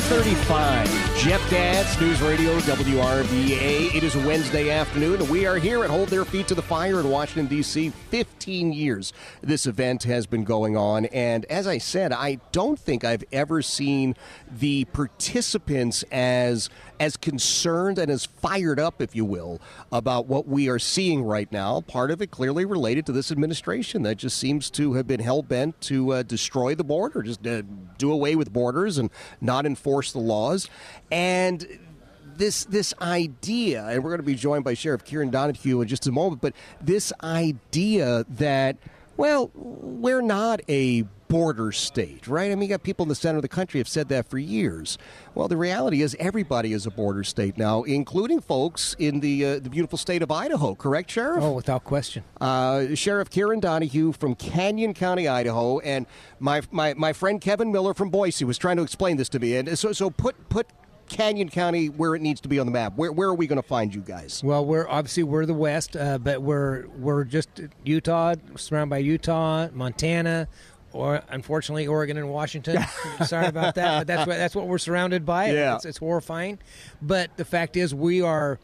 535, Jeff Katz, News Radio, WRVA. It is Wednesday afternoon, and we are here at Hold Their Feet to the Fire in Washington, D.C. 15 years this event has been going on. And as I said, I don't think I've ever seen the participants as as concerned and as fired up, if you will, about what we are seeing right now. Part of it clearly related to this administration that just seems to have been hell bent to uh, destroy the border, just uh, do away with borders and not enforce the laws. And this this idea, and we're going to be joined by Sheriff Kieran Donahue in just a moment, but this idea that well, we're not a border state, right? I mean, you got people in the center of the country have said that for years. Well, the reality is everybody is a border state now, including folks in the uh, the beautiful state of Idaho. Correct, Sheriff? Oh, without question. Uh, Sheriff Kieran Donahue from Canyon County, Idaho, and my, my my friend Kevin Miller from Boise was trying to explain this to me. And so so put put Canyon County where it needs to be on the map. Where, where are we going to find you guys? Well, we're obviously we're the West, uh, but we're we're just Utah, surrounded by Utah, Montana, or unfortunately Oregon and Washington. Sorry about that, but that's what that's what we're surrounded by. Yeah. It's, it's horrifying. But the fact is, we are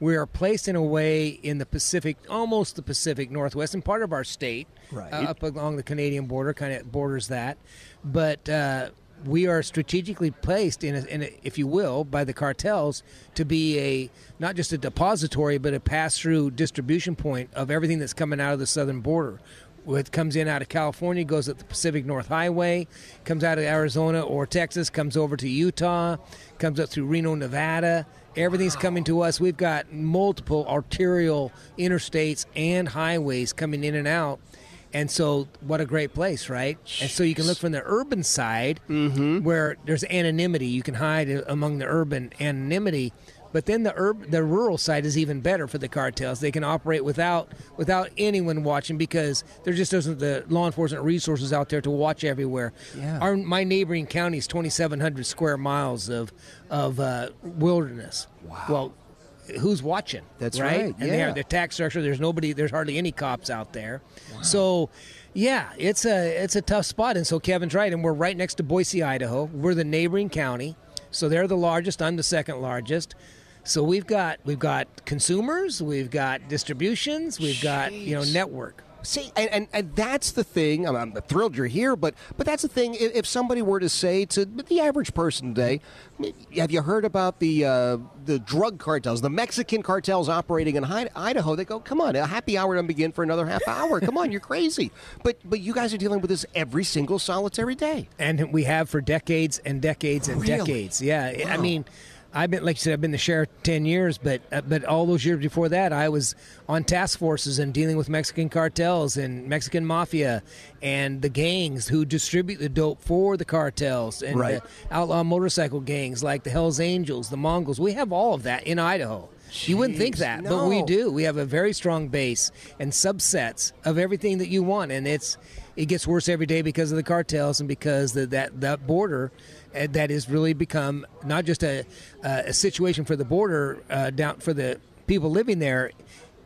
we are placed in a way in the Pacific, almost the Pacific Northwest, and part of our state, Right. uh, up along the Canadian border, kind of borders that. But uh, we are strategically placed in, a, in a, if you will, by the cartels to be a not just a depository, but a pass-through distribution point of everything that's coming out of the southern border. It comes in out of California, goes up the Pacific North Highway, comes out of Arizona or Texas, comes over to Utah, comes up through Reno, Nevada. Everything's coming to us. We've got multiple arterial interstates and highways coming in and out. And so, what a great place, right? And so, you can look from the urban side where there's anonymity. You can hide among the urban anonymity. But then the urb, the rural side is even better for the cartels. They can operate without without anyone watching because there just isn't the law enforcement resources out there to watch everywhere. Yeah. Our my neighboring county is 2,700 square miles of of uh, wilderness. Wow. Well, who's watching? That's right. right, And they yeah. have the tax structure. There's nobody. There's hardly any cops out there. So. Yeah, it's a it's a tough spot, and so Kevin's right, and we're right next to Boise, Idaho. We're the neighboring county, so they're the largest. I'm the second largest. So we've got we've got consumers, we've got distributions, we've got you know network. See, and, and, and that's the thing. I'm, I'm thrilled you're here, but but that's the thing. If, if somebody were to say to the average person today, "Have you heard about the uh, the drug cartels, the Mexican cartels operating in Idaho?" They go, "Come on, a happy hour doesn't begin for another half hour. Come on, you're crazy." But but you guys are dealing with this every single solitary day. and we have for decades and decades and Really? decades. Yeah, I mean, I've been like you said, I've been the sheriff ten years, but uh, but all those years before that, I was on task forces and dealing with Mexican cartels and Mexican mafia and the gangs who distribute the dope for the cartels and Right. the outlaw motorcycle gangs like the Hell's Angels, the Mongols. We have all of that in Idaho. You wouldn't think Jeez, that, but we do. We have a very strong base and subsets of everything that you want, and it's it gets worse every day because of the cartels and because the, that that border uh, that has really become not just a uh, a situation for the border uh, down for the people living there.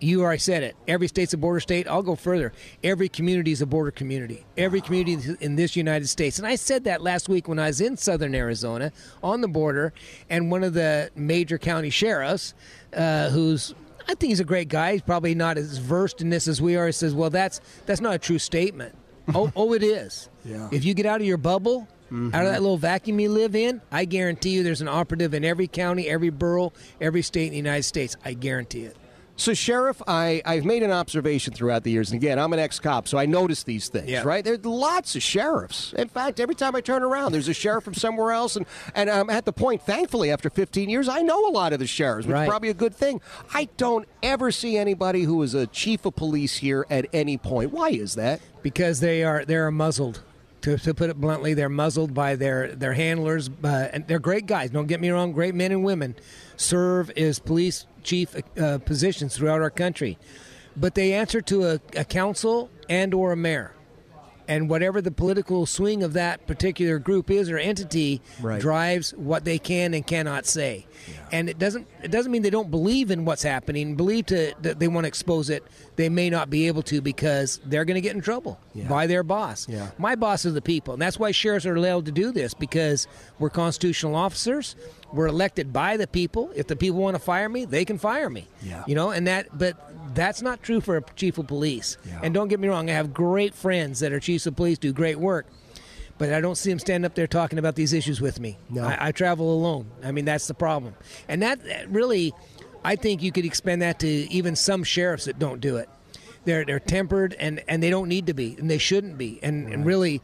You already said it. Every state's a border state. I'll go further. Every community is a border community. Every community in this United States. And I said that last week when I was in southern Arizona on the border, and one of the major county sheriffs, uh, who's I think he's a great guy. He's probably not as versed in this as we are. He says, "Well, that's that's not a true statement." Oh, oh, it is. Yeah. If you get out of your bubble, out of that mm-hmm. little vacuum you live in, I guarantee you there's an operative in every county, every borough, every state in the United States. I guarantee it. So, Sheriff, I, I've made an observation throughout the years, and again, I'm an ex cop, so I notice these things, Yeah. right? There's lots of sheriffs. In fact, every time I turn around, there's a sheriff from somewhere else, and, and I'm at the point, thankfully, after 15 years, I know a lot of the sheriffs, which Right. is probably a good thing. I don't ever see anybody who is a chief of police here at any point. Why is that? because they are they are muzzled. To, to put it bluntly, they're muzzled by their their handlers, uh, and they're great guys. Don't get me wrong, great men and women serve as police chief uh, positions throughout our country, but they answer to a, a council and or a mayor, and whatever the political swing of that particular group is or entity Right. drives what they can and cannot say. And it doesn't it doesn't mean they don't believe in what's happening, believe to that they want to expose it. They may not be able to because they're going to get in trouble by their boss. Yeah. My boss is the people, and that's why sheriffs are allowed to do this because we're constitutional officers. We're elected by the people. If the people want to fire me, they can fire me. Yeah. You know, and that but that's not true for a chief of police. Yeah. And don't get me wrong, I have great friends that are chiefs of police, do great work. But I don't see them stand up there talking about these issues with me. No. I, I travel alone. I mean, that's the problem. And that, that really, I think you could expand that to even some sheriffs that don't do it. They're they're tempered and, and they don't need to be and they shouldn't be. And, and really,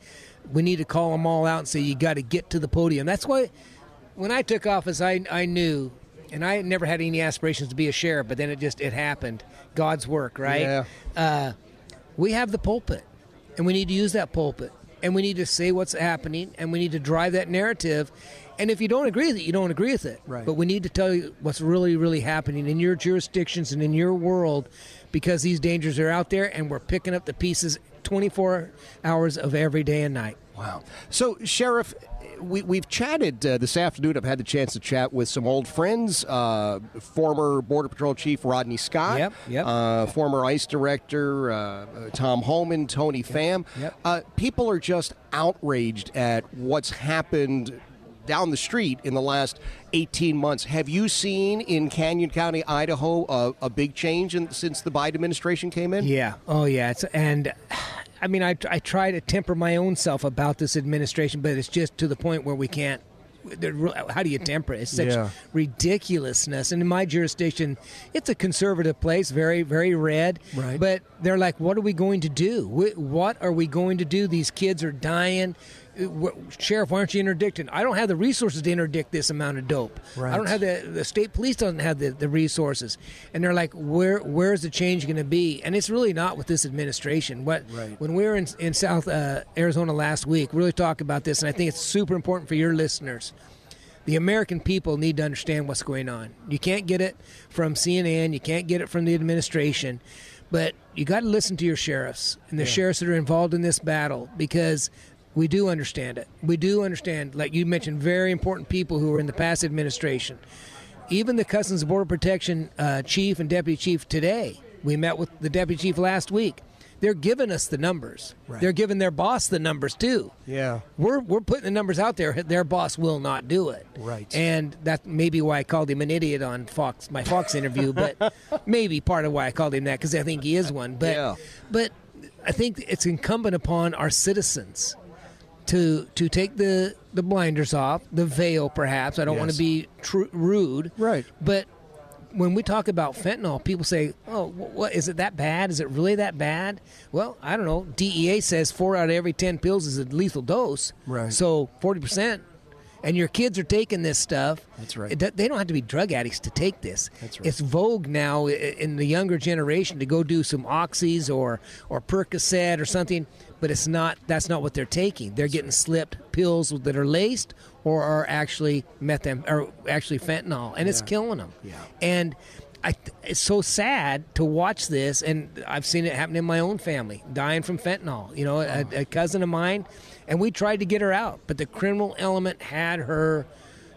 we need to call them all out and say you got to get to the podium. That's why when I took office, I I knew, and I never had any aspirations to be a sheriff, but then it just it happened. God's work, right? Yeah. Uh, we have the pulpit, and we need to use that pulpit, and we need to say what's happening, and we need to drive that narrative. And if you don't agree with it, you don't agree with it. Right. But we need to tell you what's really, really happening in your jurisdictions and in your world, because these dangers are out there, and we're picking up the pieces 24 hours of every day and night. Wow. So, Sheriff, we, we've chatted uh, this afternoon. I've had the chance to chat with some old friends. Uh, former Border Patrol Chief Rodney Scott. Yep, yep. Uh, former ICE Director uh, uh, Tom Homan, Tony Pham. yep. Uh, people are just outraged at what's happened down the street in the last 18 months. Have you seen in Canyon County, Idaho, a, a big change in, since the Biden administration came in? Yeah. Oh, yeah. It's and I mean, I I try to temper my own self about this administration, but it's just to the point where we can't. How do you temper it? It's such Yeah. ridiculousness. And in my jurisdiction, it's a conservative place, very, very red. Right. But they're like, what are we going to do? What are we going to do? These kids are dying. Uh, Sheriff, why aren't you interdicting? I don't have the resources to interdict this amount of dope. Right. I don't have the the state police doesn't have the, the resources, and they're like, where where's the change going to be? And it's really not with this administration. What Right. when we were in in South uh, Arizona last week, we really talked about this, and I think it's super important for your listeners. The American people need to understand what's going on. You can't get it from CNN, you can't get it from the administration, but you got to listen to your sheriffs and the sheriffs that are involved in this battle because we do understand it. We do understand, like you mentioned, very important people who were in the past administration. Even the Customs and Border Protection uh, chief and deputy chief today, we met with the deputy chief last week. They're giving us the numbers. Right. They're giving their boss the numbers too Yeah. we're we're putting the numbers out there. Their boss will not do it. Right. And that may be why I called him an idiot on Fox, my Fox interview. But maybe part of why I called him that because I think he is one. But Yeah. but I think it's incumbent upon our citizens to to take the the blinders off, the veil, perhaps. I don't want to be tru- rude. Right. But when we talk about fentanyl, people say, "Oh, wh- what is it that bad? Is it really that bad?" Well, I don't know. DEA says four out of every ten pills is a lethal dose. Right. So forty percent, and your kids are taking this stuff. That's right. It they don't have to be drug addicts to take this. That's right. It's vogue now in the younger generation to go do some oxys or or Percocet or something, but it's not. That's not what they're taking. They're getting slipped pills that are laced or are actually methem or actually fentanyl, and it's killing them. Yeah. And I, it's so sad to watch this, and I've seen it happen in my own family, dying from fentanyl. You know, a, a cousin of mine, and we tried to get her out, but the criminal element had her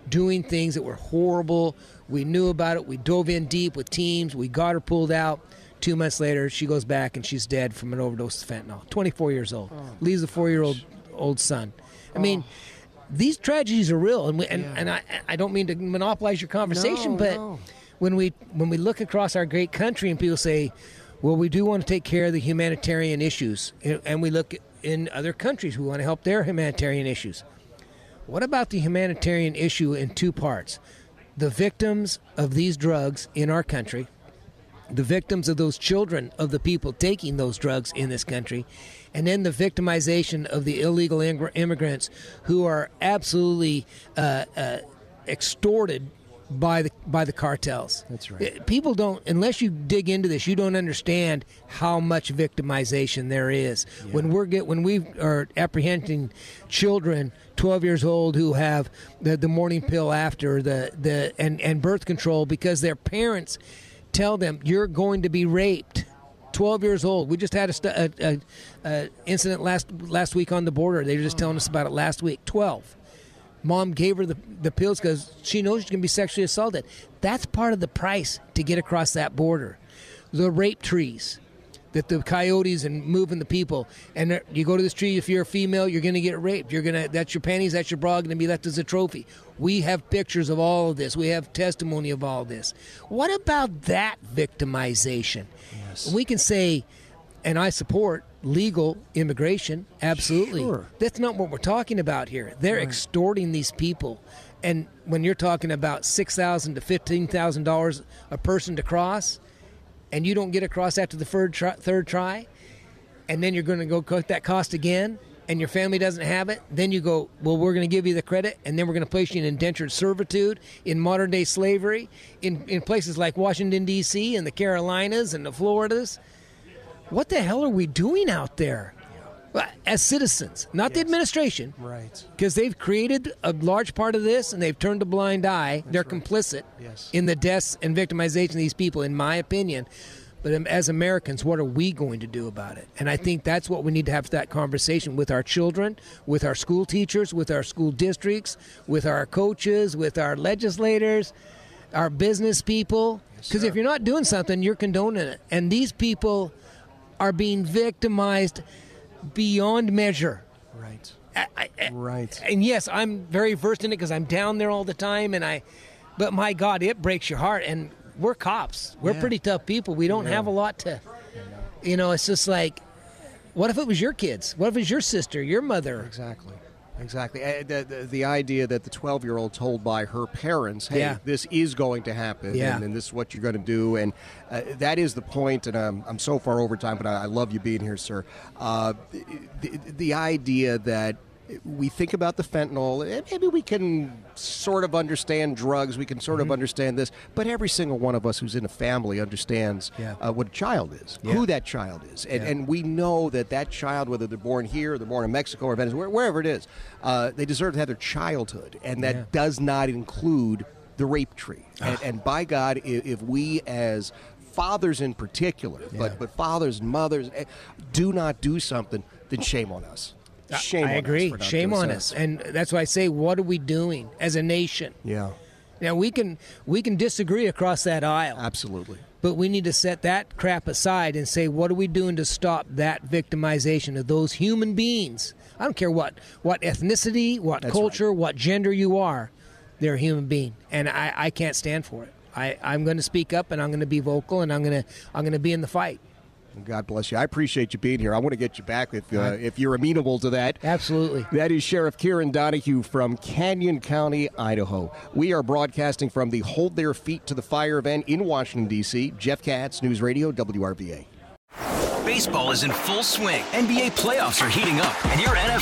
doing things that were horrible. We knew about it. We dove in deep with teams. We got her pulled out. Two months later, she goes back and she's dead from an overdose of fentanyl. 24 years old. Oh, Leaves a four year old old son. I oh. mean, these tragedies are real, and we, and, and I I don't mean to monopolize your conversation, No, but no. when we when we look across our great country and people say, well, we do want to take care of the humanitarian issues, and and we look in other countries. We want to help their humanitarian issues. What about the humanitarian issue in two parts? The victims of these drugs in our country, the victims of those children of the people taking those drugs in this country, and then the victimization of the illegal immigrants who are absolutely uh, uh, extorted by the by the cartels. That's right. People don't unless you dig into this, you don't understand how much victimization there is. Yeah. When we're get when we are apprehending children 12 years old who have the, the morning pill after the the and and birth control because their parents tell them you're going to be raped. 12 years old. We just had a, a, a, a incident last last week on the border. They were just telling us about it last week. 12 mom gave her the, the pills because she knows she's going to be sexually assaulted. That's part of the price to get across that border. The rape trees that the coyotes and moving the people. And you go to this tree, if you're a female, you're going to get raped. You're going to, that's your panties, that's your bra, going to be left as a trophy. We have pictures of all of this. We have testimony of all this. What about that victimization? Yes. We can say, and I support legal immigration. Absolutely. Sure. That's not what we're talking about here. They're right. extorting these people. And when you're talking about six thousand to fifteen thousand dollars a person to cross, and you don't get across after the third try, third try, and then you're going to go cut that cost again, and your family doesn't have it, then you go, well, we're going to give you the credit, and then we're going to place you in indentured servitude, in modern day slavery, in, in places like Washington, D.C., and the Carolinas, and the Floridas what the hell are we doing out there? Uh, as citizens, not yes. the administration, right? Because they've created a large part of this, and they've turned a blind eye. That's They're right. complicit yes. in the deaths and victimization of these people, in my opinion. But um, as Americans, what are we going to do about it? And I think that's what we need to have that conversation with our children, with our school teachers, with our school districts, with our coaches, with our legislators, our business people. Because yes, if you're not doing something, you're condoning it. And these people are being victimized beyond measure. Right. I, I, right. And yes, I'm very versed in it because I'm down there all the time, and I. But my God, it breaks your heart. And we're cops. We're yeah. pretty tough people. We don't yeah. have a lot to. You know, it's just like, what if it was your kids? What if it was your sister, your mother? Exactly. Exactly. Uh, the, the, the, idea that the 12 year old told by her parents, hey, yeah. this is going to happen yeah. and, and, this is what you're going to do. And uh, that is the point. And um, I'm so far over time, but I, I love you being here, sir. Uh, the, the idea that we think about the fentanyl, and maybe we can sort of understand drugs, we can sort mm-hmm. of understand this, but every single one of us who's in a family understands yeah. uh, what a child is, yeah. who that child is. And, yeah. and, we know that that child, whether they're born here, or they're born in Mexico or Venezuela, wherever it is, uh, they deserve to have their childhood. And that does not include the rape tree. And, and by God, if, if we as fathers in particular, but, but fathers and mothers, eh, do not do something, then shame on us. Shame. I agree. Shame on us, and that's why I say, what are we doing as a nation? Yeah. Now we can we can disagree across that aisle. Absolutely. But we need to set that crap aside and say, what are we doing to stop that victimization of those human beings? I don't care what what ethnicity, what that's culture, right. what gender you are. They're a human being, and I, I can't stand for it. I, I'm going to speak up, and I'm going to be vocal, and I'm going to I'm going to be in the fight. God bless you. I appreciate you being here. I want to get you back if uh, if you're amenable to that. Absolutely. That is Sheriff Kieran Donahue from Canyon County, Idaho. We are broadcasting from the Hold Their Feet to the Fire event in Washington D.C. Jeff Katz, News Radio WRVA. Baseball is in full swing. NBA playoffs are heating up, and your